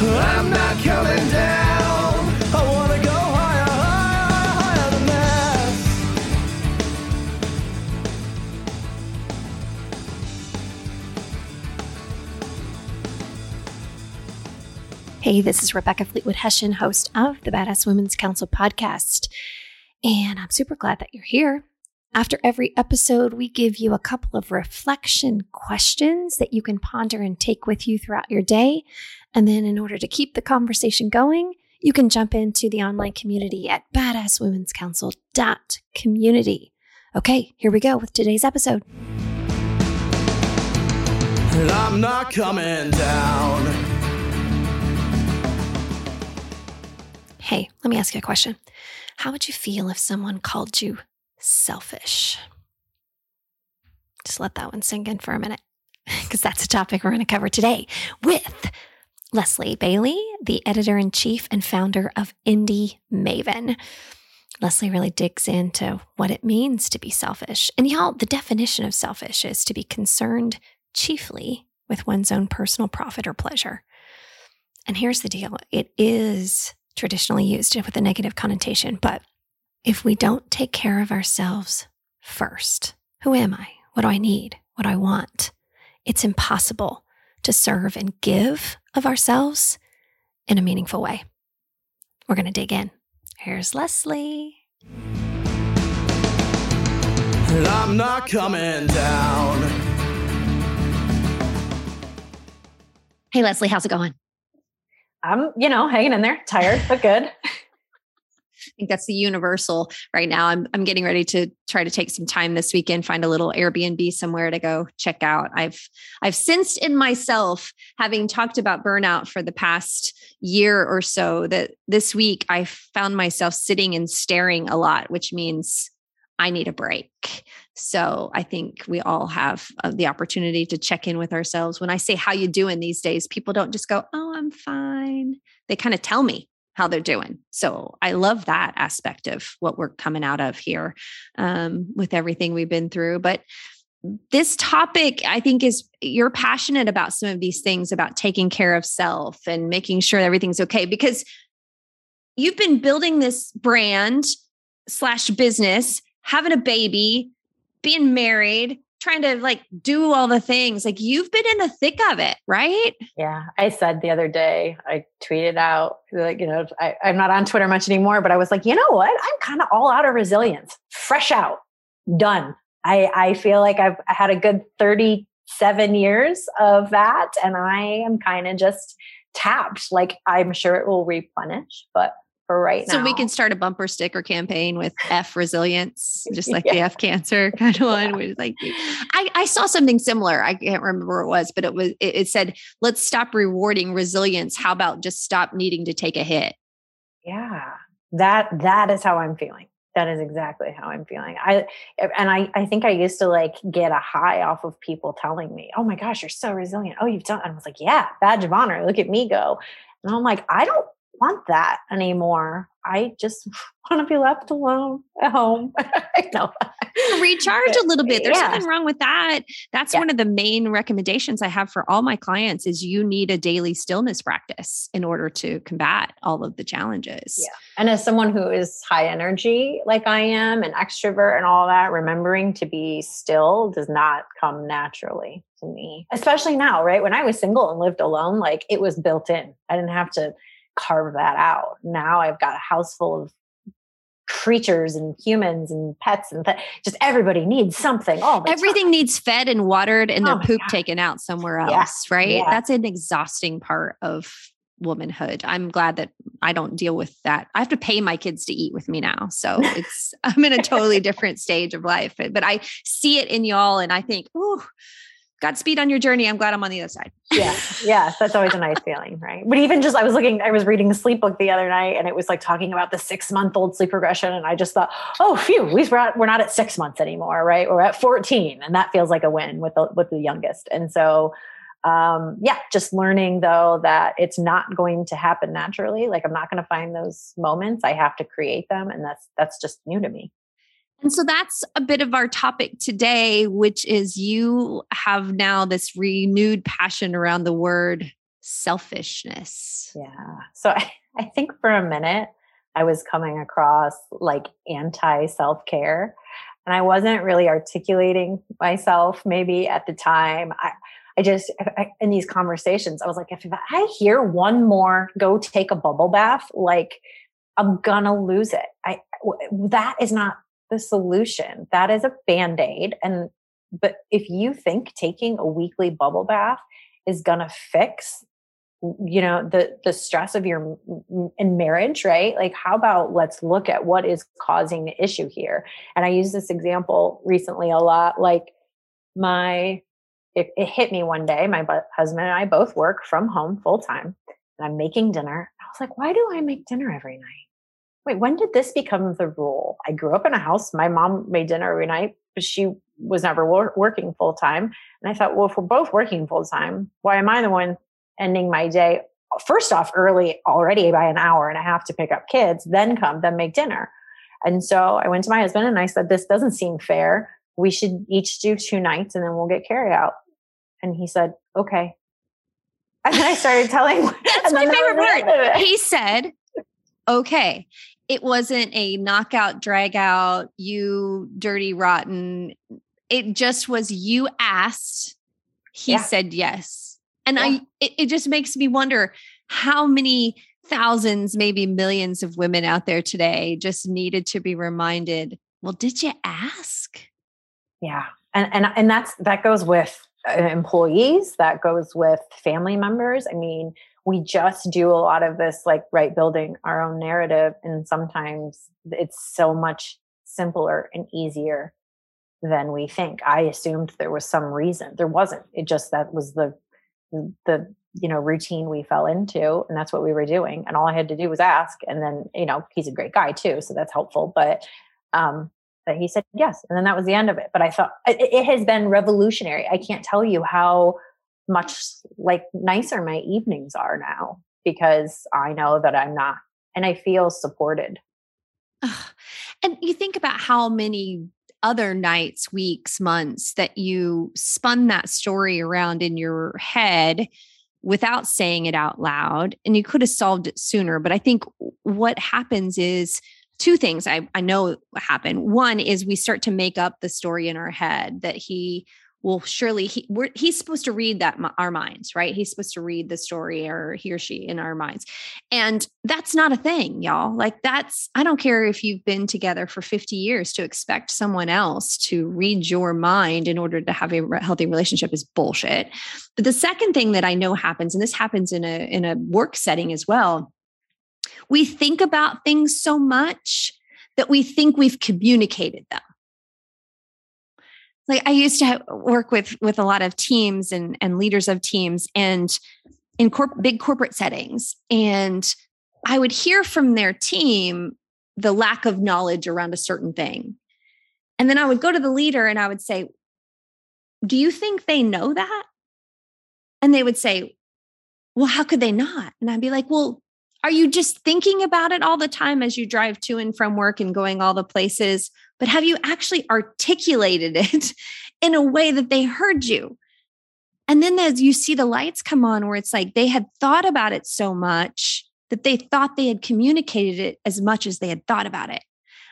I'm not coming down. Hey, this is Rebecca Fleetwood Hession, host of the Badass Women's Council podcast. And I'm super glad that you're here. After every episode, we give you a couple of reflection questions that you can ponder and take with you throughout your day. And then, in order to keep the conversation going, you can jump into the online community at badasswomen'scouncil.community. Okay, here we go with today's episode. And I'm not coming down. Hey, let me ask you a question. How would you feel if someone called you selfish? Just let that one sink in for a minute, because that's a topic we're going to cover today with Leslie Bailey, the editor in chief and founder of Indy Maven. Leslie really digs into what it means to be selfish. And y'all, the definition of selfish is to be concerned chiefly with one's own personal profit or pleasure. And here's the deal it is traditionally used with a negative connotation, but if we don't take care of ourselves first, who am I? What do I need? What do I want? It's impossible to serve and give of ourselves in a meaningful way. We're going to dig in. Here's Leslie. And I'm not coming down. Hey, Leslie, how's it going? I'm, you know, hanging in there, tired, but good. I think that's the universal right now. I'm I'm getting ready to try to take some time this weekend, find a little Airbnb somewhere to go check out. I've I've sensed in myself, having talked about burnout for the past year or so, that this week I found myself sitting and staring a lot, which means I need a break. So I think we all have uh, the opportunity to check in with ourselves. When I say how you doing these days, people don't just go, "Oh, I'm fine." They kind of tell me how they're doing. So I love that aspect of what we're coming out of here um, with everything we've been through. But this topic, I think, is you're passionate about some of these things about taking care of self and making sure everything's okay because you've been building this brand slash business, having a baby, being married, trying to like do all the things. Like you've been in the thick of it, right? Yeah. I said the other day, I tweeted out, like, you know, I, I'm not on Twitter much anymore, but I was like, you know what? I'm kind of all out of resilience, fresh out, done. I, I feel like I've had a good 37 years of that. And I am kind of just tapped. Like I'm sure it will replenish, but right So now. we can start a bumper sticker campaign with F resilience, just like the F cancer kind of one. It's like, I, I saw something similar. I can't remember what it was, but it was it, it said, "Let's stop rewarding resilience. How about just stop needing to take a hit?" yeah that that is how i'm feeling that is exactly how i'm feeling i and i i think i used to like get a high off of people telling me oh my gosh you're so resilient oh you've done and i was like yeah badge of honor look at me go and i'm like i don't want that anymore i just want to be left alone at home i know Recharge a little bit. There's Yeah. nothing wrong with that. That's Yeah. one of the main recommendations I have for all my clients is you need a daily stillness practice in order to combat all of the challenges. Yeah. And as someone who is high energy, like I am, an extrovert and all that, remembering to be still does not come naturally to me, especially now, right? When I was single and lived alone, like it was built in. I didn't have to carve that out. Now I've got a house full of creatures and humans and pets and th- just everybody needs something. All Everything time. needs fed and watered and Oh their poop God. taken out somewhere Yeah. else, right? Yeah. That's an exhausting part of womanhood. I'm glad that I don't deal with that. I have to pay my kids to eat with me now. So it's I'm in a totally different stage of life. But I see it in y'all and I think, oh, Godspeed on your journey. I'm glad I'm on the other side. yeah. Yeah that's always a nice feeling right? But even just i was looking i was reading the sleep book the other night and it was like talking about the six month old sleep regression and i just thought oh phew we're, at, we're not at six months anymore right? We're at 14 and that feels like a win with the with the youngest. And so um yeah just learning though that it's not going to happen naturally. Like i'm not going to find those moments. I have to create them and that's that's just new to me And so that's a bit of our topic today, which is you have now this renewed passion around the word selfishness. Yeah. So I, I think for a minute, I was coming across like anti self care. And I wasn't really articulating myself maybe at the time. I, I just, I, in these conversations, I was like, if I hear one more go take a bubble bath, like I'm gonna lose it. I, that is not the solution. That is a band aid. And, but if you think taking a weekly bubble bath is gonna fix you know the the stress of your in marriage right like how about let's look at what is causing the issue here and i use this example recently a lot like my it, it hit me one day my husband and i both work from home full time and i'm making dinner i was like why do i make dinner every night wait when did this become the rule i grew up in a house my mom made dinner every night but she was never wor- working full time and i thought well if we're both working full time why am i the one ending my day first off early already by an hour and a half to pick up kids, then come, then make dinner. And so I went to my husband and I said, This doesn't seem fair. We should each do two nights and then we'll get carry out. And he said, Okay. And then I started telling That's my favorite part. He said, Okay. It wasn't a knockout, drag out, you dirty, rotten. It just was you asked. He yeah. said yes and yeah. I, it, it just makes me wonder how many thousands, maybe millions of women out there today just needed to be reminded, well, did you ask? Yeah. And, and, and that's, that goes with uh, employees, that goes with family members. I mean, we just do a lot of this, like, right, building our own narrative. And sometimes it's so much simpler and easier than we think. I assumed there was some reason. There wasn't. It just that was the the you know routine we fell into and that's what we were doing and all i had to do was ask and then you know he's a great guy too so that's helpful but um but he said yes and then that was the end of it but i thought it, it has been revolutionary i can't tell you how much like nicer my evenings are now because i know that i'm not and i feel supported. And you think about how many other nights, weeks, months that you spun that story around in your head without saying it out loud and you could have solved it sooner but i think what happens is two things I, I know happen one is we start to make up the story in our head that he well surely he he's supposed to read that our minds right? He's supposed to read the story or he or she in our minds. And that's not a thing y'all. Like that's i don't care if you've been together for 50 years to expect someone else to read your mind in order to have a healthy relationship is bullshit. But the second thing that i know happens and this happens in a in a work setting as well we think about things so much that we think we've communicated them like I used to work with with a lot of teams and and leaders of teams and in corp- big corporate settings and I would hear from their team the lack of knowledge around a certain thing. And then I would go to the leader and I would say, "Do you think they know that?" And they would say, "Well, how could they not?" And I'd be like, "Well, are you just thinking about it all the time as you drive to and from work and going all the places but have you actually articulated it in a way that they heard you? And then as you see the lights come on, where it's like they had thought about it so much that they thought they had communicated it as much as they had thought about it.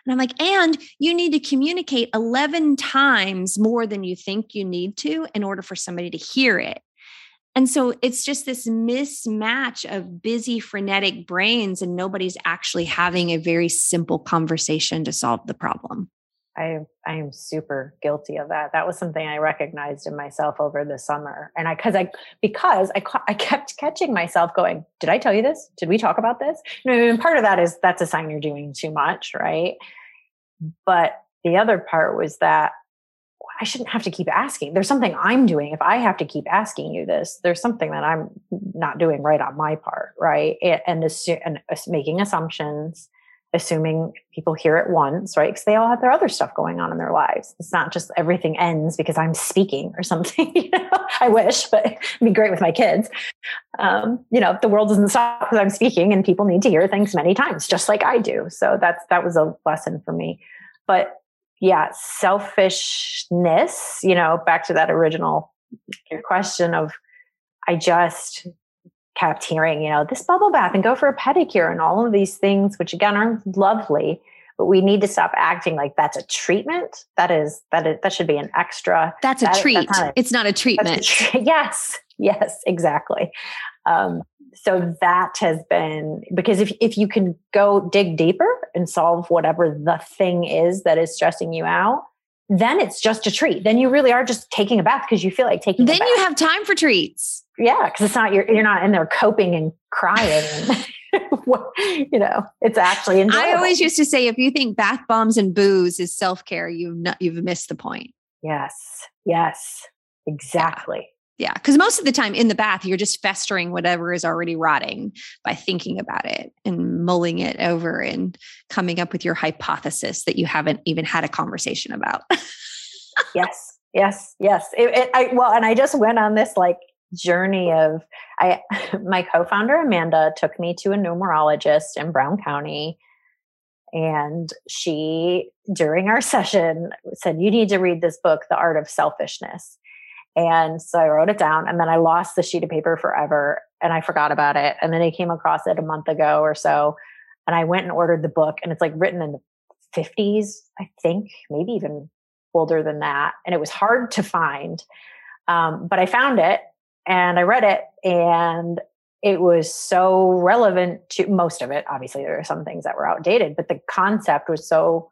And I'm like, and you need to communicate 11 times more than you think you need to in order for somebody to hear it. And so it's just this mismatch of busy, frenetic brains, and nobody's actually having a very simple conversation to solve the problem. I I am super guilty of that. That was something I recognized in myself over the summer, and I because I because I I kept catching myself going, "Did I tell you this? Did we talk about this?" You know, and part of that is that's a sign you're doing too much, right? But the other part was that I shouldn't have to keep asking. There's something I'm doing. If I have to keep asking you this, there's something that I'm not doing right on my part, right? And, and, assu- and uh, making assumptions assuming people hear it once, right? Because they all have their other stuff going on in their lives. It's not just everything ends because I'm speaking or something. you know? I wish, but it'd be great with my kids. Um, you know, the world doesn't stop because I'm speaking, and people need to hear things many times, just like I do. So that's that was a lesson for me. But yeah, selfishness, you know, back to that original question of I just kept hearing, you know, this bubble bath and go for a pedicure and all of these things, which again are lovely, but we need to stop acting like that's a treatment. That is that is that should be an extra. That's a that, treat. That's not a, it's not a treatment. A, yes, yes, exactly. Um, so that has been because if if you can go dig deeper and solve whatever the thing is that is stressing you out, then it's just a treat. Then you really are just taking a bath because you feel like taking. Then you have time for treats. Yeah, because it's not you're you're not in there coping and crying. And you know, it's actually enjoyable. I always used to say, if you think bath bombs and booze is self care, you've not, you've missed the point. Yes. Yes. Exactly. Yeah, because most of the time in the bath, you're just festering whatever is already rotting by thinking about it and mulling it over and coming up with your hypothesis that you haven't even had a conversation about. yes, yes, yes. It, it, I, well, and I just went on this like journey of I. My co-founder Amanda took me to a numerologist in Brown County, and she during our session said, "You need to read this book, The Art of Selfishness." And so I wrote it down and then I lost the sheet of paper forever and I forgot about it. And then I came across it a month ago or so. And I went and ordered the book and it's like written in the 50s, I think, maybe even older than that. And it was hard to find. Um, but I found it and I read it and it was so relevant to most of it. Obviously, there are some things that were outdated, but the concept was so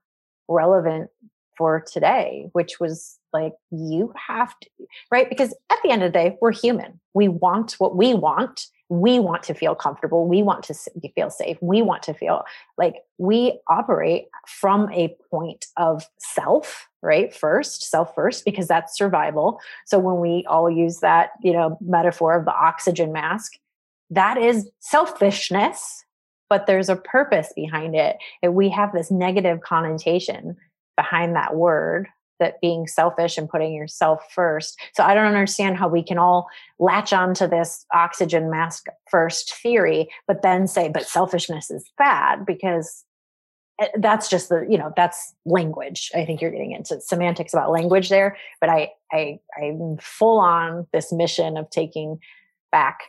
relevant for today, which was like, you have to, right? Because at the end of the day, we're human. We want what we want. We want to feel comfortable. We want to feel safe. We want to feel like we operate from a point of self, right? First, self first, because that's survival. So when we all use that, you know, metaphor of the oxygen mask, that is selfishness, but there's a purpose behind it. And we have this negative connotation behind that word that being selfish and putting yourself first. So I don't understand how we can all latch onto this oxygen mask first theory, but then say, but selfishness is bad because eh, that's just the, you know, that's language. I think you're getting into semantics about language there, but I, I, I'm full on this mission of taking back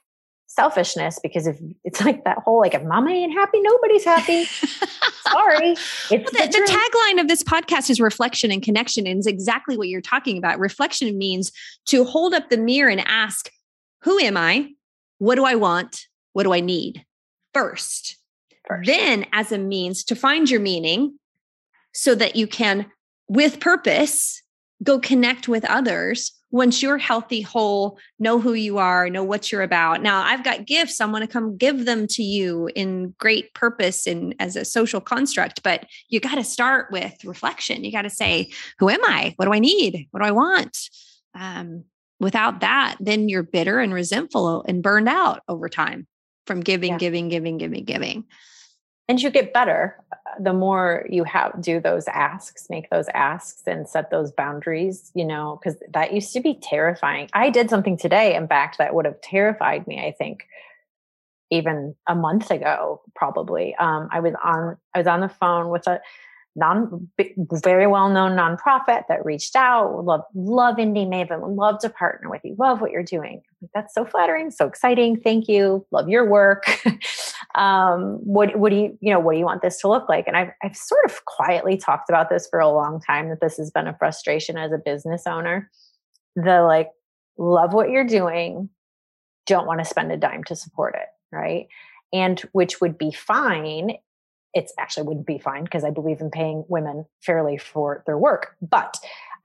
selfishness because if it's like that whole like if mama ain't happy nobody's happy. Sorry. It's well, the, the, the tagline of this podcast is reflection and connection and is exactly what you're talking about. Reflection means to hold up the mirror and ask who am i? What do i want? What do i need? First, first. then as a means to find your meaning so that you can with purpose go connect with others once you're healthy, whole, know who you are, know what you're about. Now, I've got gifts. I want to come give them to you in great purpose and as a social construct, but you got to start with reflection. You got to say, who am I? What do I need? What do I want? Um, without that, then you're bitter and resentful and burned out over time from giving, yeah. giving, giving, giving, giving and you get better uh, the more you have do those asks make those asks and set those boundaries you know because that used to be terrifying. I did something today in fact that would have terrified me i think even a month ago probably. Um, i was on i was on the phone with a non very well known nonprofit that reached out love love indy maven love to partner with you love what you're doing that's so flattering so exciting thank you love your work um, what what do you you know what do you want this to look like and I've, I've sort of quietly talked about this for a long time that this has been a frustration as a business owner the like love what you're doing don't want to spend a dime to support it right and which would be fine it's actually wouldn't be fine because I believe in paying women fairly for their work. But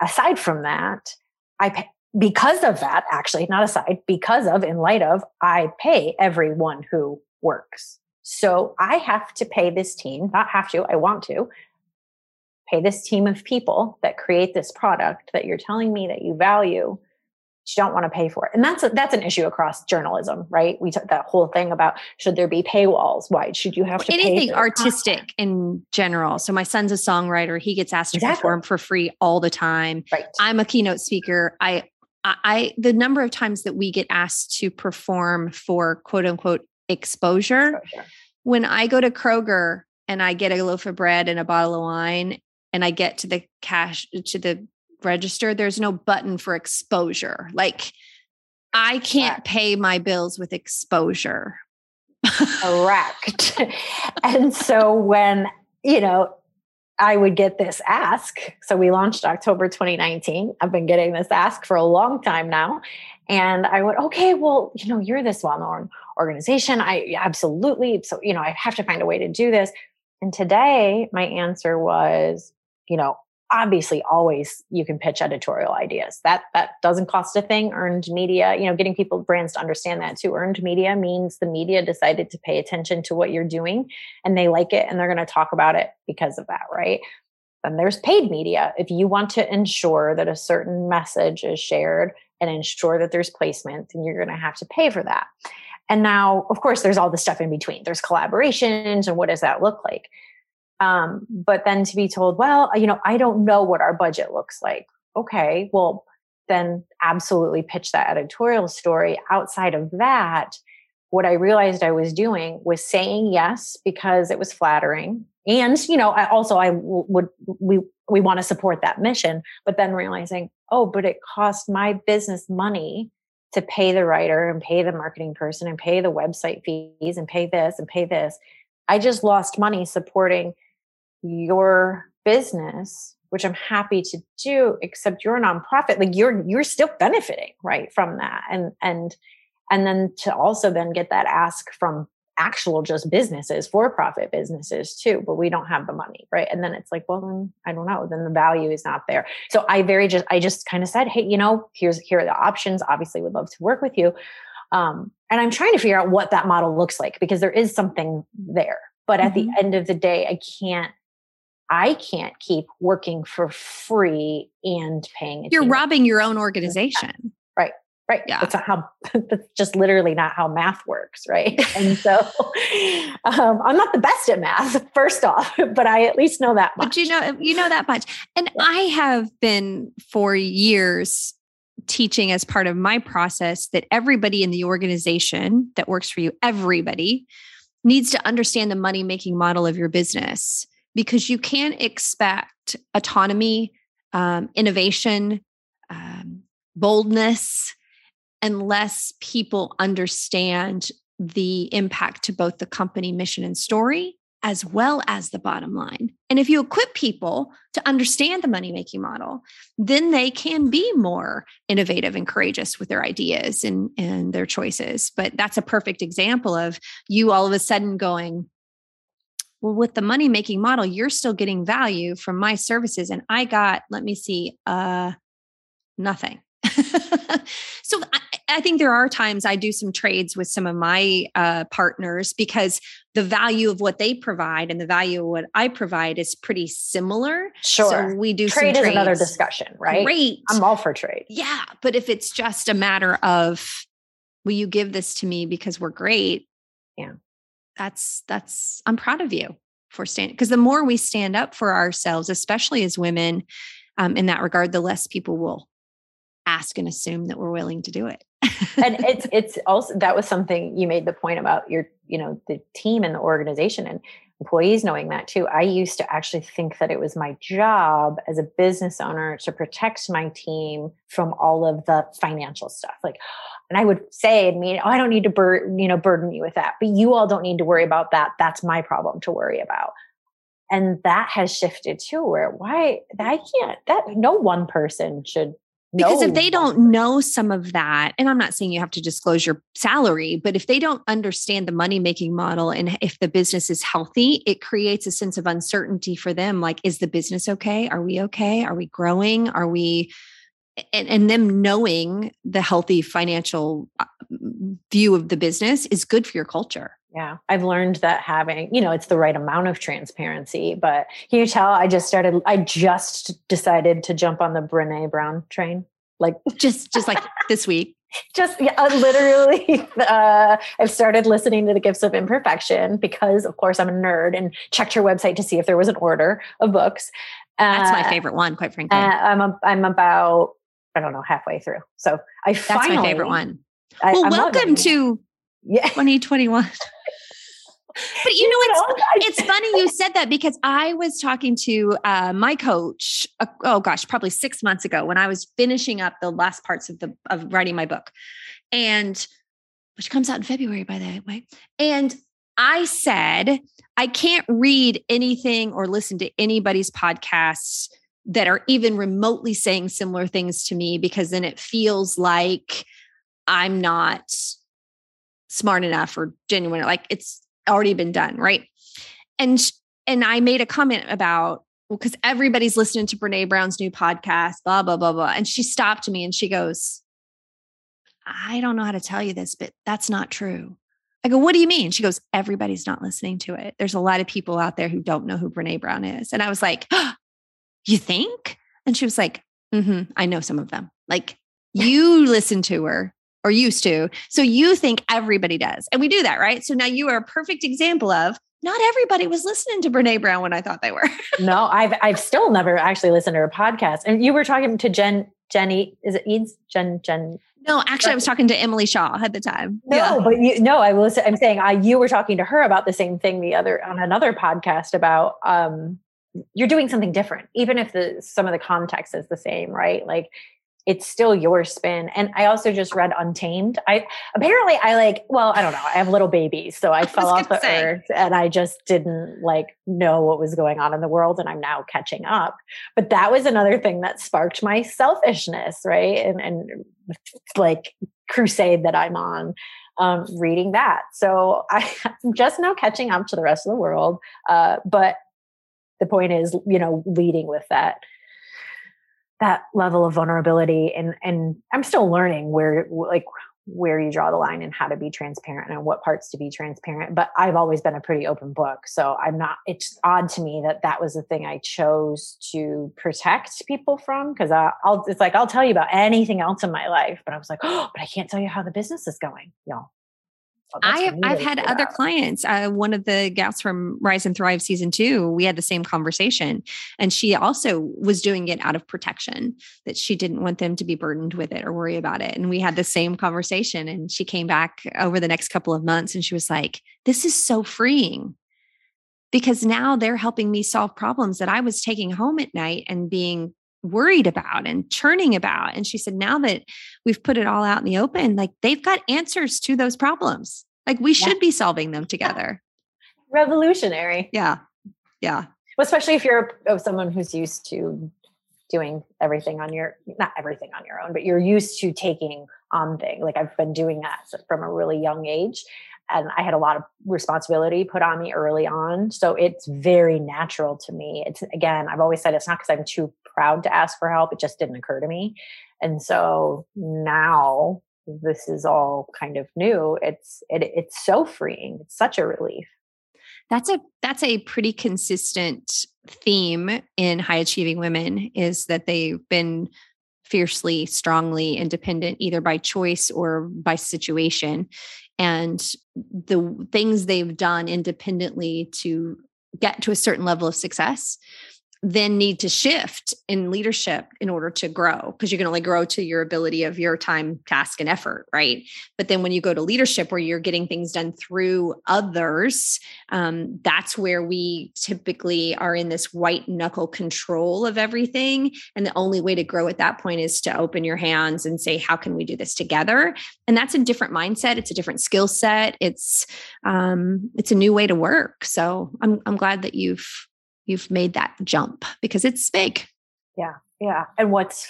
aside from that, I pay, because of that, actually, not aside, because of, in light of, I pay everyone who works. So I have to pay this team, not have to, I want to pay this team of people that create this product that you're telling me that you value you don't want to pay for it. And that's a, that's an issue across journalism, right? We took that whole thing about should there be paywalls? Why should you have to anything artistic in general? So my son's a songwriter. He gets asked to exactly. perform for free all the time. Right. I'm a keynote speaker. I I the number of times that we get asked to perform for quote unquote exposure. exposure. When I go to Kroger and I get a loaf of bread and a bottle of wine and I get to the cash to the register, there's no button for exposure. Like I can't pay my bills with exposure. Correct. and so when, you know, I would get this ask. So we launched October 2019. I've been getting this ask for a long time now. And I went, okay, well, you know, you're this well known organization. I absolutely, so, you know, I have to find a way to do this. And today my answer was, you know, obviously always you can pitch editorial ideas. That that doesn't cost a thing. Earned media you know getting people brands to understand that too. Earned media means the media decided to pay attention to what you're doing and they like it and they're going to talk about it because of that right? Then there's paid media. If you want to ensure that a certain message is shared and ensure that there's placement then you're going to have to pay for that. And now of course there's all the stuff in between. There's collaborations and what does that look like um, but then to be told, well, you know, I don't know what our budget looks like. Okay, well, then absolutely pitch that editorial story. Outside of that, what I realized I was doing was saying yes because it was flattering. And, you know, I also I would we we want to support that mission, but then realizing, oh, but it cost my business money to pay the writer and pay the marketing person and pay the website fees and pay this and pay this. I just lost money supporting your business which i'm happy to do except you're a nonprofit like you're you're still benefiting right from that. And and and then to also then get that ask from actual just businesses for profit businesses too but we don't have the money right? And then it's like well then i don't know then the value is not there. So i very just i just kind of said hey you know here's here are the options. Obviously would love to work with you. Um, and i'm trying to figure out what that model looks like because there is something there. But at mm-hmm. the end of the day i can't I can't keep working for free and paying. You're robbing your own organization. Right. Right. Yeah. That's not how, that's just literally not how math works. Right. and so um, I'm not the best at math, first off, but I at least know that much. But you know, you know that much. And yeah. I have been for years teaching as part of my process that everybody in the organization that works for you, everybody needs to understand the money making model of your business because you can't expect autonomy, um, innovation, um, boldness, unless people understand the impact to both the company mission and story as well as the bottom line. And if you equip people to understand the money making model, then they can be more innovative and courageous with their ideas and, and their choices. But that's a perfect example of you all of a sudden going, well with the money making model you're still getting value from my services and i got let me see uh nothing. So I, I, think there are times i do some trades with some of my uh, partners because the value of what they provide and the value of what i provide is pretty similar. Sure. so we do trade is another discussion right? Great. I'm all for trade. Yeah but if it's just a matter of will you give this to me because we're great? Yeah that's that's i'm proud of you for standing because the more we stand up for ourselves especially as women um, in that regard the less people will ask and assume that we're willing to do it. And it's it's also that was something you made the point about your you know the team and the organization and employees knowing that too. I used to actually think that it was my job as a business owner to protect my team from all of the financial stuff like and I would say, I mean, oh, I don't need to bur- you know burden you with that, but you all don't need to worry about that. That's my problem to worry about. And that has shifted too, where why I can't that no one person should because if they don't know some of that, and I'm not saying you have to disclose your salary, but if they don't understand the money making model and if the business is healthy, it creates a sense of uncertainty for them. Like, is the business okay? Are we okay? Are we growing? Are we and, and them knowing the healthy financial uh, view of the business is good for your culture. Yeah, I've learned that having, you know, it's the right amount of transparency. But can you tell I just started, I just decided to jump on the Brene Brown train. Like just, just like this week. Just yeah, uh, literally, uh, I've started listening to the Gifts of Imperfection because, of course, I'm a nerd and checked her website to see if there was an order of books. That's my uh, favorite one, quite frankly. Uh, I'm a, I'm about I don't know, halfway through. So I That's my favorite one. I, well, I'm welcome to yeah. 2021. But you know, it's it's funny you said that because I was talking to uh, my coach. Uh, oh gosh, probably six months ago when I was finishing up the last parts of the of writing my book, and which comes out in February, by the way. And I said I can't read anything or listen to anybody's podcasts that are even remotely saying similar things to me because then it feels like I'm not smart enough or genuine. Like it's already been done, right? And and I made a comment about well, because everybody's listening to Brene Brown's new podcast, blah blah blah blah. And she stopped me and she goes, "I don't know how to tell you this, but that's not true." I go, "What do you mean?" She goes, "Everybody's not listening to it. There's a lot of people out there who don't know who Brene Brown is." And I was like, oh, "You think?" And she was like, mm-hmm, "I know some of them. Like you listen to her." or used to. So you think everybody does. And we do that, right? So now you are a perfect example of not everybody was listening to Brene Brown when I thought they were. no, I've I've still never actually listened to her podcast. And you were talking to Jen Jenny, is it Eads? Jen Jen no, actually, I was talking to Emily Shaw at the time. No, yeah. but you, no, I was. I'm saying I, you were talking to her about the same thing the other on another podcast about um, you're doing something different, even if the some of the context is the same, right? Like it's still your spin. And I also just read Untamed. I apparently I like, well, I don't know. I have little babies, so I, I fell off the say. earth and I just didn't like know what was going on in the world and I'm now catching up. But that was another thing that sparked my selfishness, right? And and like crusade that I'm on. Um, reading that. So I, I'm just now catching up to the rest of the world. Uh, but the point is, you know, leading with that that level of vulnerability. And and i'm still learning where like where you draw the line and how to be transparent and what parts to be transparent. But i've always been a pretty open book. So i'm not it's odd to me that that was the thing i chose to protect people from because i'll it's like i'll tell you about anything else in my life but i was like oh but i can't tell you how the business is going you well, I have, I've had other clients. Uh, one of the gals from Rise and Thrive season two, we had the same conversation, and she also was doing it out of protection that she didn't want them to be burdened with it or worry about it. And we had the same conversation, and she came back over the next couple of months, and she was like, "This is so freeing." Because now they're helping me solve problems that I was taking home at night and being worried about and churning about. And she said, now that we've put it all out in the open, like they've got answers to those problems. Like we should be solving them together. Revolutionary. Yeah. Yeah. Well, especially if you're someone who's used to doing everything on your not everything on your own, but you're used to taking on things. Like I've been doing that from a really young age. And I had a lot of responsibility put on me early on. So it's very natural to me. It's again, I've always said it's not because I'm too proud to ask for help. It just didn't occur to me. And so now this is all kind of new. It's it, it's so freeing. It's such a relief. That's a that's a pretty consistent theme in high achieving women is that they've been fiercely strongly independent either by choice or by situation and the things they've done independently to get to a certain level of success then need to shift in leadership in order to grow because you can only grow to your ability of your time task and effort right? But then when you go to leadership where you're getting things done through others um, that's where we typically are in this white knuckle control of everything. And the only way to grow at that point is to open your hands and say how can we do this together? And that's a different mindset. It's a different skill set. It's um, it's a new way to work. So i'm, I'm glad that you've you've made that jump because it's big. Yeah. Yeah. And what's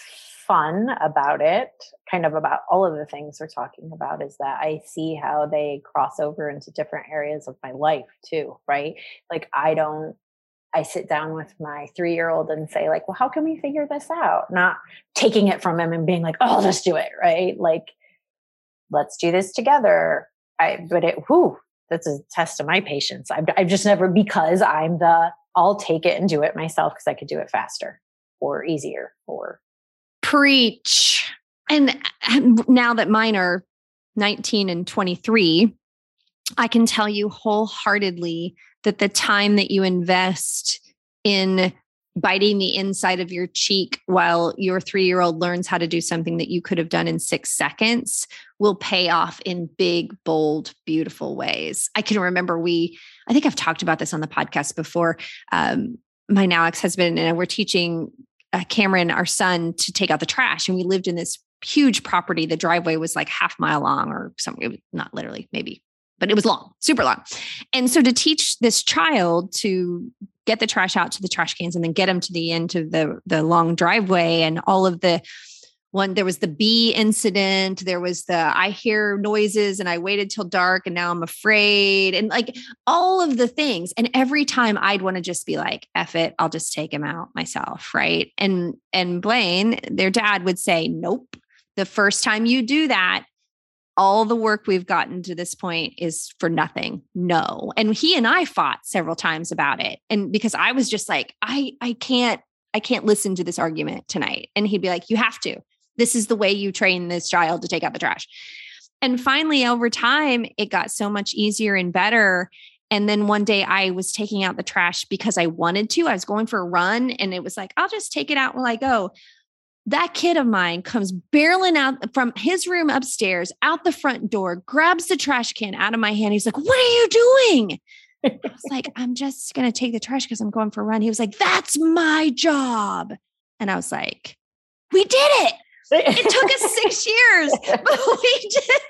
fun about it, kind of about all of the things we're talking about, is that I see how they cross over into different areas of my life too, right? Like, I don't, I sit down with my three year old and say, like, well, how can we figure this out? Not taking it from him and being like, oh, let's do it, right? Like, let's do this together. I, but it, whew, that's a test of my patience. I've, I've just never, because I'm the I'll take it and do it myself because I could do it faster or easier or preach. And now that mine are 19 and 23, I can tell you wholeheartedly that the time that you invest in biting the inside of your cheek while your three year old learns how to do something that you could have done in six seconds will pay off in big, bold, beautiful ways. I can remember we, I think I've talked about this on the podcast before. Um, my now ex husband and I were teaching uh, Cameron, our son, to take out the trash. And we lived in this huge property. The driveway was like half mile long or something, not literally, maybe, but it was long, super long. And so to teach this child to get the trash out to the trash cans and then get them to the end of the the long driveway and all of the one there was the bee incident there was the i hear noises and i waited till dark and now i'm afraid and like all of the things. And every time i'd want to just be like F it i'll just take him out myself right? And and blaine their dad would say nope. The first time you do that all the work we've gotten to this point is for nothing. No. And he and i fought several times about it. And because i was just like i i can't i can't listen to this argument tonight. And he'd be like you have to. This is the way you train this child to take out the trash. And finally over time it got so much easier and better. And then one day I was taking out the trash because I wanted to. I was going for a run and it was like, I'll just take it out while I go that kid of mine comes barreling out from his room upstairs out the front door, grabs the trash can out of my hand. He's like, What are you doing? I was like, I'm just going to take the trash because I'm going for a run. He was like, That's my job. And I was like, We did it. It took us six years, but we did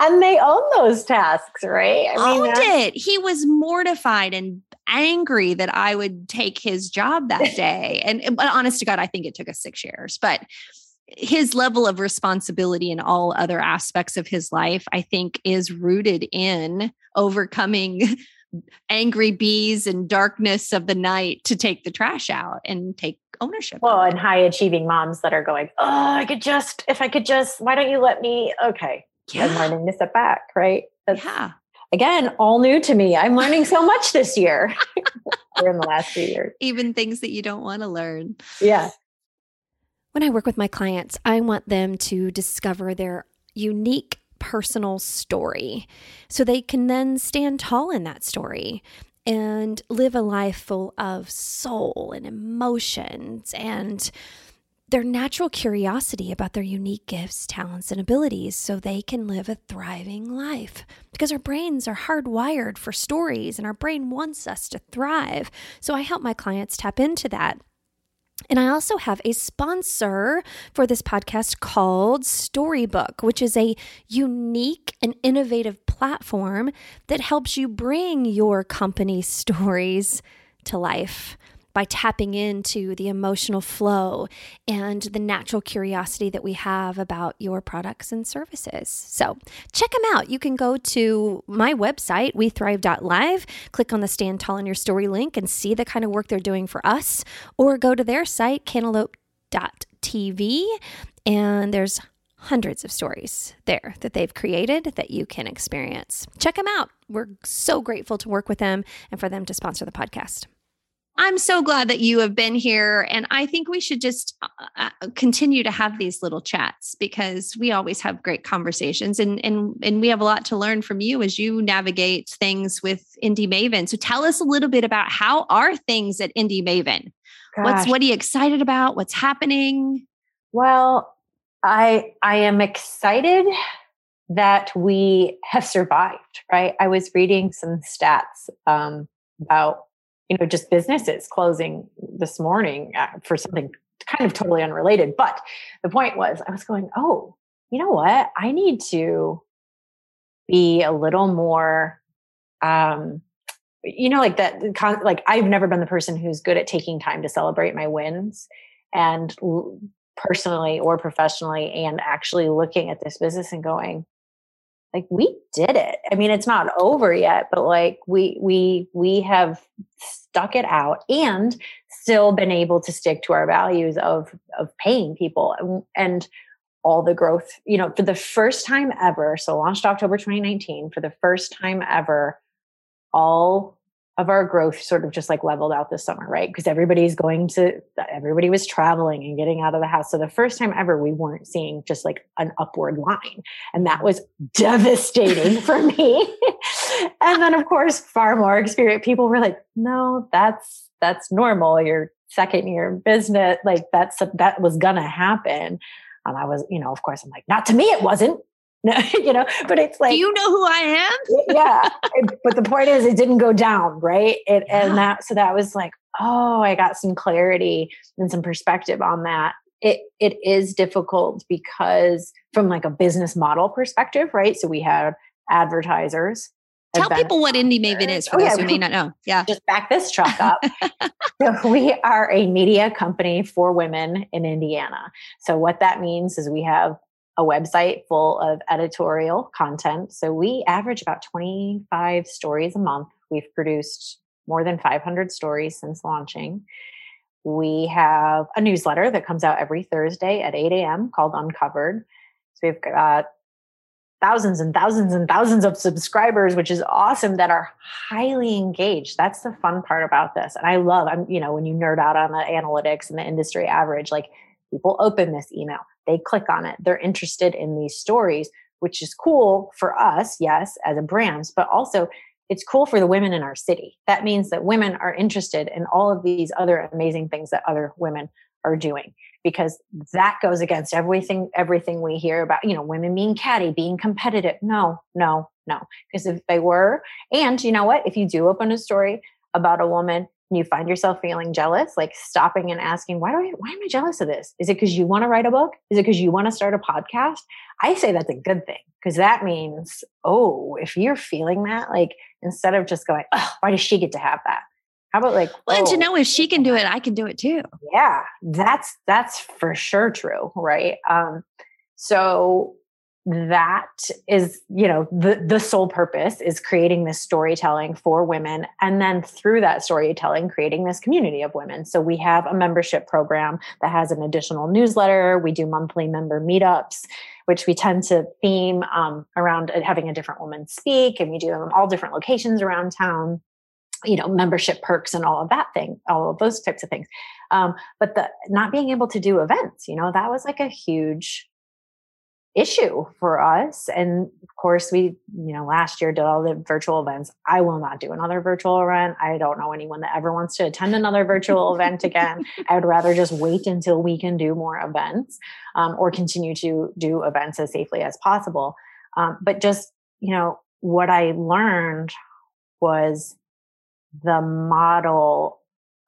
and they own those tasks, right? I mean, owned it. He was mortified and angry that I would take his job that day. and but honest to God, I think it took us six years. But his level of responsibility in all other aspects of his life, I think, is rooted in overcoming angry bees and darkness of the night to take the trash out and take ownership. Well, and high achieving moms that are going, Oh, I could just, if I could just, why don't you let me? Okay, yeah. I'm learning to step back, right? That's, yeah. Again, all new to me. I'm learning so much this year or in the last few years. Even things that you don't want to learn. Yeah. When I work with my clients, I want them to discover their unique personal story so they can then stand tall in that story and live a life full of soul and emotions and their natural curiosity about their unique gifts, talents, and abilities so they can live a thriving life. Because our brains are hardwired for stories and our brain wants us to thrive. So I help my clients tap into that. And I also have a sponsor for this podcast called Storybook, which is a unique and innovative platform that helps you bring your company stories to life by tapping into the emotional flow and the natural curiosity that we have about your products and services. So check them out. You can go to my website, wethrive.live, click on the Stand Tall in Your Story link and see the kind of work they're doing for us, or go to their site, cantaloupe.tv, and there's hundreds of stories there that they've created that you can experience. Check them out. We're so grateful to work with them and for them to sponsor the podcast. I'm so glad that you have been here. And I think we should just uh, uh, continue to have these little chats because we always have great conversations and, and, and we have a lot to learn from you as you navigate things with Indy Maven. So tell us a little bit about how are things at Indy Maven? Gosh. What's, what are you excited about? What's happening? Well, I, I am excited that we have survived, right? I was reading some stats um, about you know, just businesses closing this morning uh, for something kind of totally unrelated. But the point was, I was going, oh, you know what? I need to be a little more, um, you know, like that. Like I've never been the person who's good at taking time to celebrate my wins, and personally or professionally, and actually looking at this business and going, like we did it. I mean it's not over yet but like we we we have stuck it out and still been able to stick to our values of of paying people and all the growth you know for the first time ever so launched october 2019 for the first time ever all of our growth sort of just like leveled out this summer, right? Because everybody's going to, everybody was traveling and getting out of the house. So the first time ever, we weren't seeing just like an upward line. And that was devastating for me. and then of course, far more experienced people were like, no, that's that's normal. Your second year business, like that's that was gonna happen. And I was, you know, of course, I'm like, not to me, it wasn't. you know, but it's like, do you know who I am? yeah. but the point is, it didn't go down, right? It, yeah. and that, so that was like, oh, I got some clarity and some perspective on that. It it is difficult because from like a business model perspective, right? So we have advertisers. Tell people what Indy Maven is for oh, those yeah, who may not know. Yeah. Just back this truck up. so we are a media company for women in Indiana. So what that means is we have a website full of editorial content. So we average about 25 stories a month. We've produced more than 500 stories since launching. We have a newsletter that comes out every Thursday at 8 a.m. called Uncovered. So we've got thousands and thousands and thousands of subscribers, which is awesome that are highly engaged. That's the fun part about this. And I love, I'm, you know, when you nerd out on the analytics and the industry average, like people open this email, they click on it, they're interested in these stories, which is cool for us, yes, as a brand, but also it's cool for the women in our city. That means that women are interested in all of these other amazing things that other women are doing because that goes against everything everything we hear about you know women being catty being competitive. No no no. Because if they were and you know what? If you do open a story about a woman and you find yourself feeling jealous like stopping and asking why do i why am i jealous of this? Is it because you want to write a book? Is it because you want to start a podcast? I say that's a good thing because that means oh if you're feeling that like instead of just going oh why does she get to have that? How about like well, and to oh, know if she can do it, I can do it too. Yeah, that's that's for sure true, right? Um, so that is you know the the sole purpose is creating this storytelling for women. And then through that storytelling creating this community of women. So we have a membership program that has an additional newsletter. We do monthly member meetups which we tend to theme um, around having a different woman speak. And we do them in all different locations around town you know membership perks and all of that thing all of those types of things. Um, but the not being able to do events you know that was like a huge issue for us. And of course we you know last year did all the virtual events. I will not do another virtual event. I don't know anyone that ever wants to attend another virtual event again. I would rather just wait until we can do more events um, or continue to do events as safely as possible. Um, but just you know what i learned was the model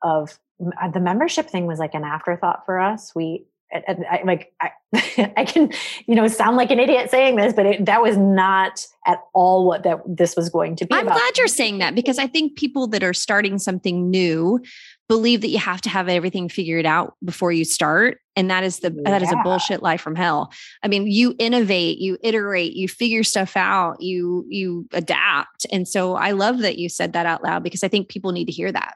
of uh, the membership thing was like an afterthought for us. We I, I, like I, I, can you know sound like an idiot saying this but it, that was not at all what that this was going to be i'm about. glad you're saying that because i think people that are starting something new believe that you have to have everything figured out before you start and that is the yeah. that is a bullshit lie from hell i mean you innovate you iterate you figure stuff out you you adapt and so i love that you said that out loud because i think people need to hear that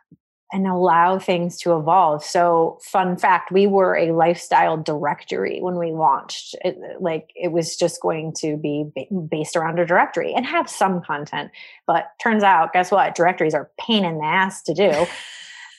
and allow things to evolve. So, fun fact, we were a lifestyle directory when we launched. It, like it was just going to be based around a directory and have some content. But turns out, guess what? Directories are pain in the ass to do.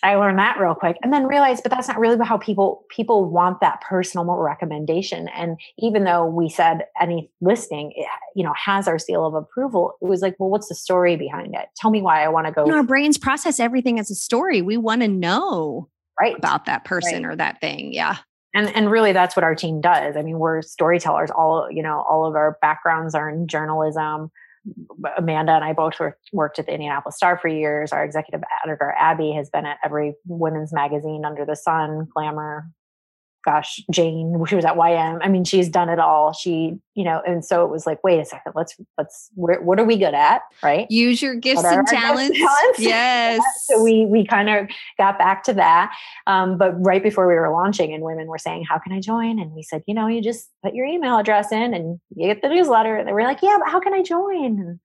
I learned that real quick and then realized, but that's not really how people people want that personal recommendation. And even though we said any listing, it, you know, has our seal of approval, it was like, well, what's the story behind it? Tell me why I want to go. You know, our brains process everything as a story. We want to know right about that person right. or that thing. Yeah. And and really that's what our team does. I mean, we're storytellers. All, you know, all of our backgrounds are in journalism Amanda and I both worked at the Indianapolis Star for years. Our executive editor, Abby, has been at every women's magazine under the sun, Glamour, gosh, Jane, she was at YM. I mean, she's done it all. She, you know, and so it was like, wait a second, let's, let's, what are we good at? Right. Use your gifts and talents. talents. Yes. so we, we kind of got back to that. Um, but right before we were launching and women were saying, how can I join? And we said, you know, you just put your email address in and you get the newsletter. And they were like, yeah, but how can I join? And,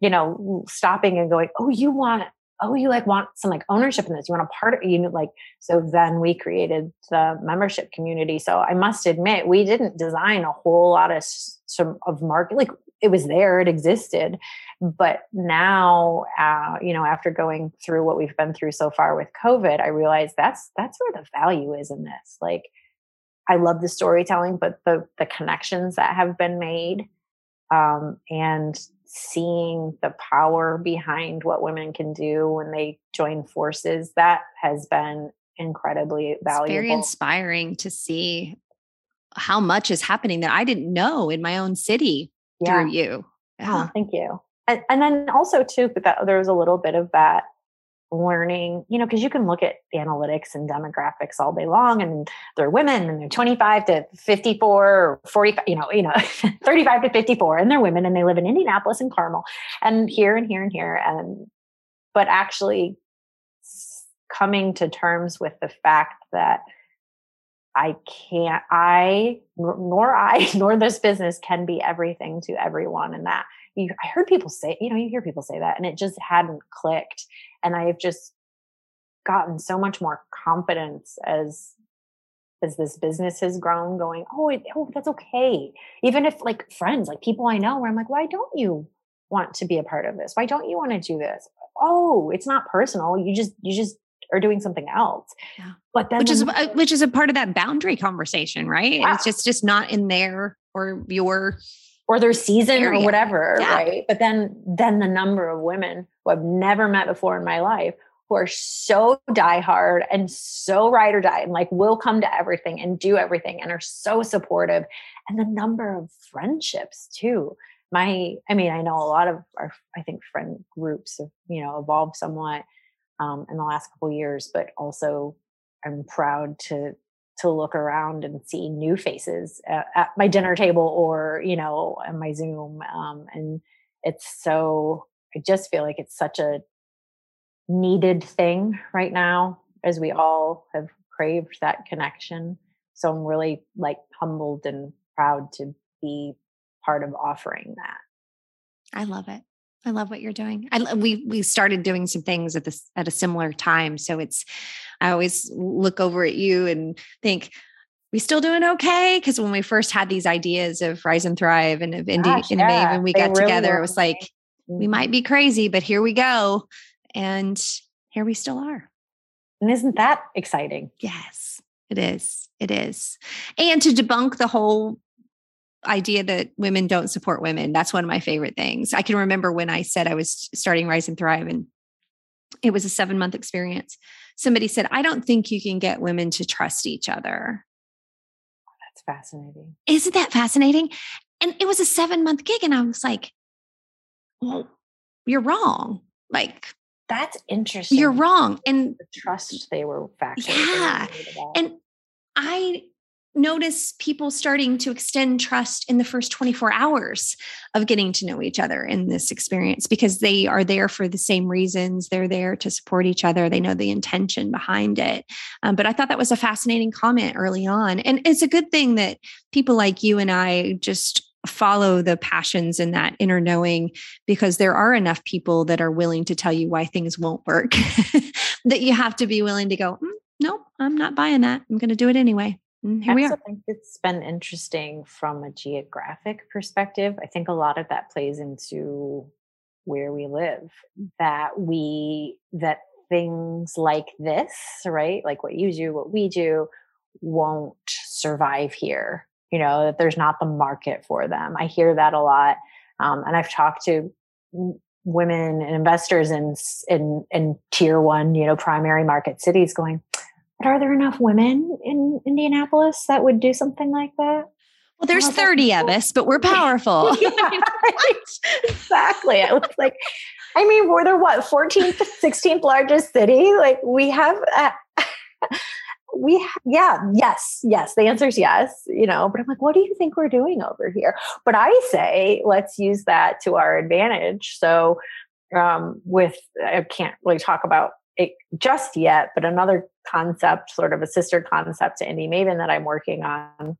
you know, stopping and going, oh, you want oh, you like want some like ownership in this. You want a part of you know, like so then we created the membership community. So I must admit, we didn't design a whole lot of some of market like it was there, it existed. But now, uh, you know, after going through what we've been through so far with COVID, I realized that's that's where the value is in this. Like, I love the storytelling, but the the connections that have been made, um, and seeing the power behind what women can do when they join forces, that has been incredibly valuable. It's very inspiring to see how much is happening that I didn't know in my own city yeah. through you. Oh, yeah. Oh, thank you. And, and then also too, that there was a little bit of that learning, you know, because you can look at analytics and demographics all day long and they're women and they're 25 to 54 or 45, you know, you know, 35 to 54 and they're women and they live in Indianapolis and Carmel and here and here and here. And, but actually coming to terms with the fact that I can't, I, nor I, nor this business can be everything to everyone. And that you, I heard people say, you know, you hear people say that and it just hadn't clicked and I've just gotten so much more confidence as as this business has grown going oh it, oh that's okay. Even if like friends like people i know where i'm like why don't you want to be a part of this? Why don't you want to do this? Oh it's not personal. You just you just are doing something else. Yeah. but then which is which is a part of that boundary conversation right? Yeah. it's just just not in there or your or their season area. or whatever, yeah. right? But then then the number of women who I've never met before in my life who are so diehard and so ride or die and like will come to everything and do everything and are so supportive. And the number of friendships too. My, I mean, I know a lot of our, I think, friend groups have, you know, evolved somewhat um, in the last couple years, but also I'm proud to to look around and see new faces at, at my dinner table or you know on my zoom um, and it's so i just feel like it's such a needed thing right now as we all have craved that connection. So i'm really like humbled and proud to be part of offering that. I love it I love what you're doing. I we we started doing some things at this at a similar time, so it's. I always look over at you and think, we still doing okay? Because when we first had these ideas of Rise and Thrive and of Indie Gosh, Innovate, yeah. and we they got really together, it was like we might be crazy, but here we go, and here we still are. And isn't that exciting? Yes, it is. It is. And to debunk the whole idea that women don't support women. That's one of my favorite things. I can remember when I said I was starting Rise and Thrive and it was a seven month experience. Somebody said, I don't think you can get women to trust each other. That's fascinating. Isn't that fascinating? And it was a seven month gig. And I was like, well, you're wrong. Like, that's interesting. You're wrong. And the trust they were factoring. Yeah. And I notice people starting to extend trust in the first 24 hours of getting to know each other in this experience because they are there for the same reasons. They're there to support each other. They know the intention behind it. Um, but I thought that was a fascinating comment early on. And it's a good thing that people like you and I just follow the passions and that inner knowing because there are enough people that are willing to tell you why things won't work that you have to be willing to go, mm, no, I'm not buying that. I'm going to do it anyway. Mm, here I we are. think it's been interesting from a geographic perspective. I think a lot of that plays into where we live. That we that things like this, right? Like what you do, what we do, won't survive here. You know, that there's not the market for them. I hear that a lot. Um, and I've talked to women and investors in, in, in tier one, you know, primary market cities going, but are there enough women in Indianapolis that would do something like that? Well, there's 30 of us, but we're powerful. yeah, right. exactly. I was like, I mean, we're the what, 14th, 16th largest city? Like we have, uh, we, yeah, yes, yes. The answer is yes, you know, but I'm like, what do you think we're doing over here? But I say, let's use that to our advantage. So, um, with, I can't really talk about it just yet, but another concept, sort of a sister concept to Indy Maven that I'm working on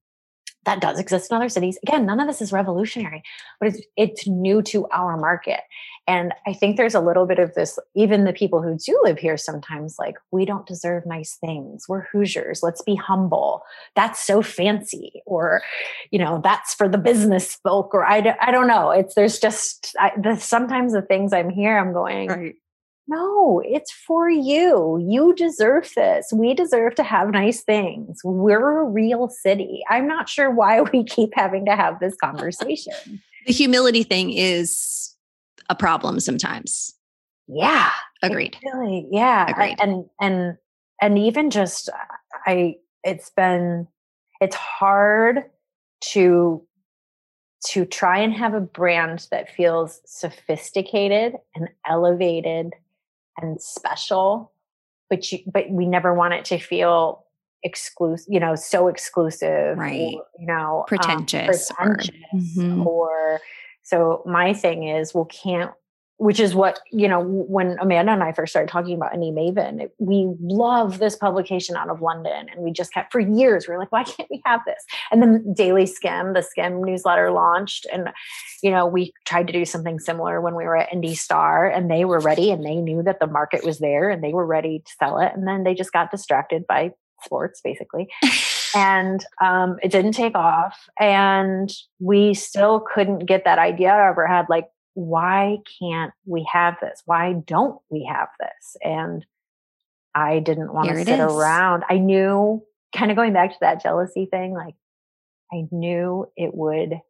that does exist in other cities. Again, none of this is revolutionary, but it's it's new to our market. And I think there's a little bit of this, even the people who do live here sometimes like, we don't deserve nice things. We're Hoosiers. Let's be humble. That's so fancy. Or, you know, that's for the business folk. Or I, I don't know. It's, there's just, I, the, sometimes the things I'm here, I'm going, right. No, it's for you. You deserve this. We deserve to have nice things. We're a real city. I'm not sure why we keep having to have this conversation. the humility thing is a problem sometimes. Yeah. Agreed. Really, yeah. I- Agreed. and and and even just I it's been it's hard to to try and have a brand that feels sophisticated and elevated and special but you but we never want it to feel exclusive you know so exclusive Right. or, you know um, Pretentious or- pretentious Mhm. or so my thing is well can't which is what you know when amanda and i first started talking about indy maven it- we love this publication out of london and we just kept for years we are like why can't we have this? And then Daily Skimm the Skimm newsletter launched and you know we tried to do something similar when we were at indy star and they were ready and they knew that the market was there and they were ready to sell it and then they just got distracted by sports basically. And um, it didn't take off and we still couldn't get that idea. Out of our head like why can't we have this why don't we have this and i didn't want Here to it sit is. around i knew kind of going back to that jealousy thing like i knew it would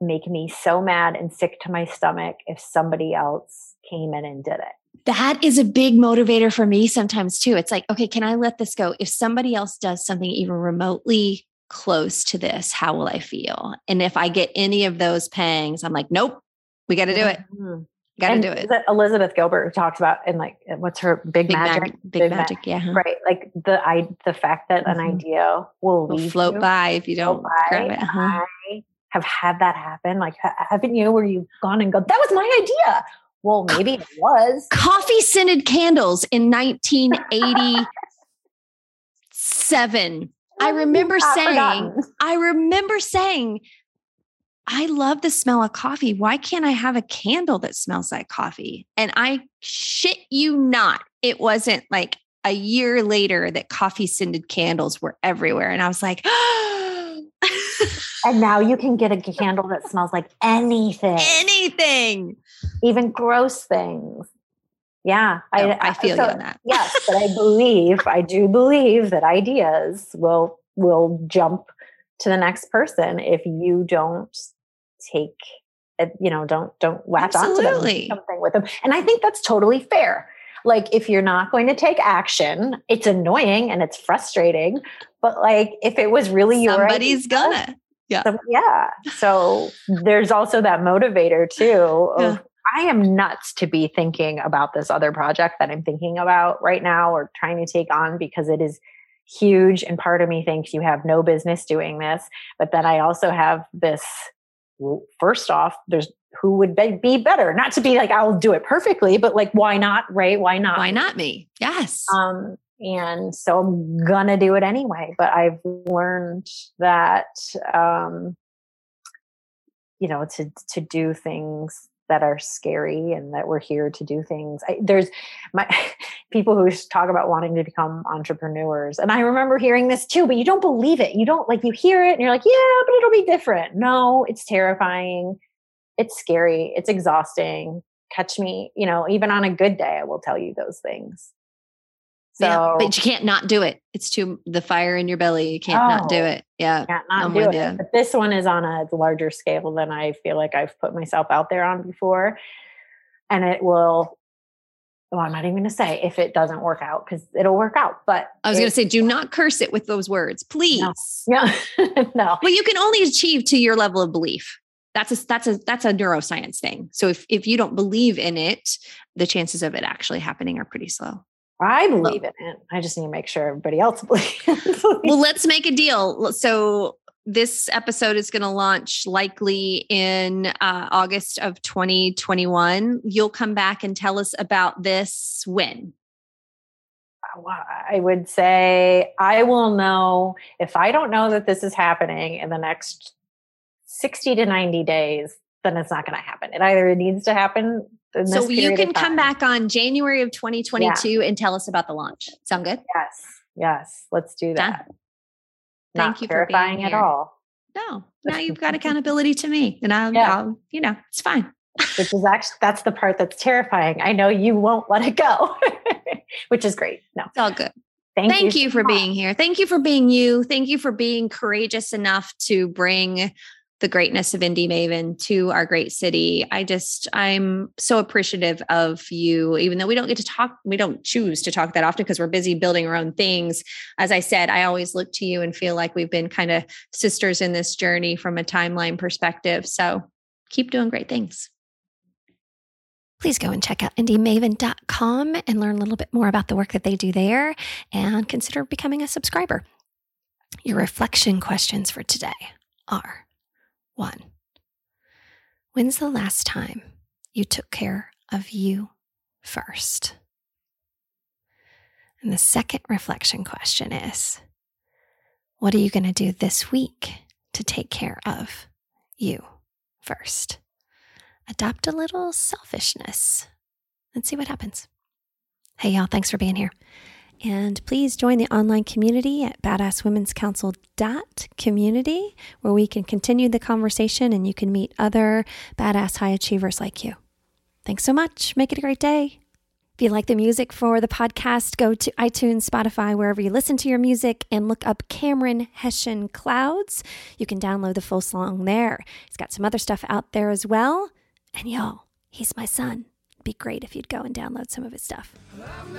make me so mad and sick to my stomach if somebody else came in and did it That is a big motivator for me sometimes too. It's like, okay, can I let this go? If somebody else does something even remotely close to this, how will I feel? And if I get any of those pangs, I'm like, nope, we got to do it. Mhm. Got to do it. is it Elizabeth Gilbert who talks about in like what's her big, Big magic? magic, big, Big ma- magic, yeah. right like the i the fact that an Mhm. idea will Will leave float you, by if you don't grab it. uh-huh. i have had that happen like haven't you where you've gone and go that was my idea well maybe it was Coffee scented candles in 1987. I remember saying. I remember saying, I love the smell of coffee. Why can't I have a candle that smells like coffee? And I shit you not, it wasn't like a year later that coffee scented candles were everywhere. And I was like, and now you can get a candle that smells like anything anything. even gross things yeah I, oh, I feel so- you on that. yes but i believe i do believe that ideas will will jump to the next person if you don't take you know don't don't latch onto them and do Absolutely. something with them and i think that's totally fair like if you're not going to take action it's annoying and it's frustrating but like if it was really your Somebody's idea, gonna. so, yeah. So there's also that motivator too of Yeah. I am nuts to be thinking about this other project that I'm thinking about right now or trying to take on because it is huge and part of me thinks you have no business doing this but then I also have this first off there's who would be- be better not to be like I'll do it perfectly but like why not right why not Why not me? Yes. um, and so I'm gonna do it anyway. But I've learned that um, you know to to do things that are scary and that we're here to do things. I, there's my people who talk about wanting to become entrepreneurs, and I remember hearing this too. But you don't believe it. You don't like you hear it, and you're like, yeah, but it'll be different. No, it's terrifying. It's scary. It's exhausting. Catch me, you know, even on a good day, I will tell you those things. So yeah, but you can't not do it. It's too the fire in your belly. You can't not do Oh. it. Yeah. can't not I'm do with it. ya. But this one is on a larger scale than I feel like I've put myself out there on before. And it will, well, I'm not even going to say if it doesn't work out because it'll work out. But I was going to say, do not curse it with those words, please. yeah, no. Well, you can only achieve to your level of belief. That's a that's a that's a neuroscience thing. So if if you don't believe in it, the chances of it actually happening are pretty slow. I believe in it. I just need to make sure everybody else believes. Well, let's make a deal. So this episode is going to launch likely in uh, August of 2021. You'll come back and tell us about this when. I would say I will know if I don't know that this is happening in the next 60 to 90 days, then it's not going to happen. It either needs to happen. So you can come back on January of 2022 and tell us about the launch. Sound good? Yes, yes, let's do Done. that. Thank Not you for being terrifying at all. No, now you've got accountability to me, and I'll, Yeah. I'll you know, it's fine. Which is actually that's the part that's terrifying. I know you won't let it go, which is great. No, It's all good. thank, Thank you, you for being here. Thank you for being you. Thank you for being courageous enough to bring the greatness of Indy Maven to our great city. I just, I'm so appreciative of you, even though we don't get to talk, we don't choose to talk that often because we're busy building our own things. As I said, I always look to you and feel like we've been kind of sisters in this journey from a timeline perspective. So keep doing great things. Please go and check out indymaven.com and learn a little bit more about the work that they do there and consider becoming a subscriber. Your reflection questions for today are one, when's the last time you took care of you first? And the second reflection question is, what are you going to do this week to take care of you first? Adopt a little selfishness and see what happens. Hey, y'all, thanks for being here. And please join the online community at badasswomen'scouncil.community, where we can continue the conversation and you can meet other badass high achievers like you. Thanks so much. Make it a great day. If you like the music for the podcast, go to iTunes, Spotify, wherever you listen to your music, and look up Cameron Hession Clouds. You can download the full song there. He's got some other stuff out there as well. And y'all, he's my son. Be great if you'd go and download some of his stuff. I'm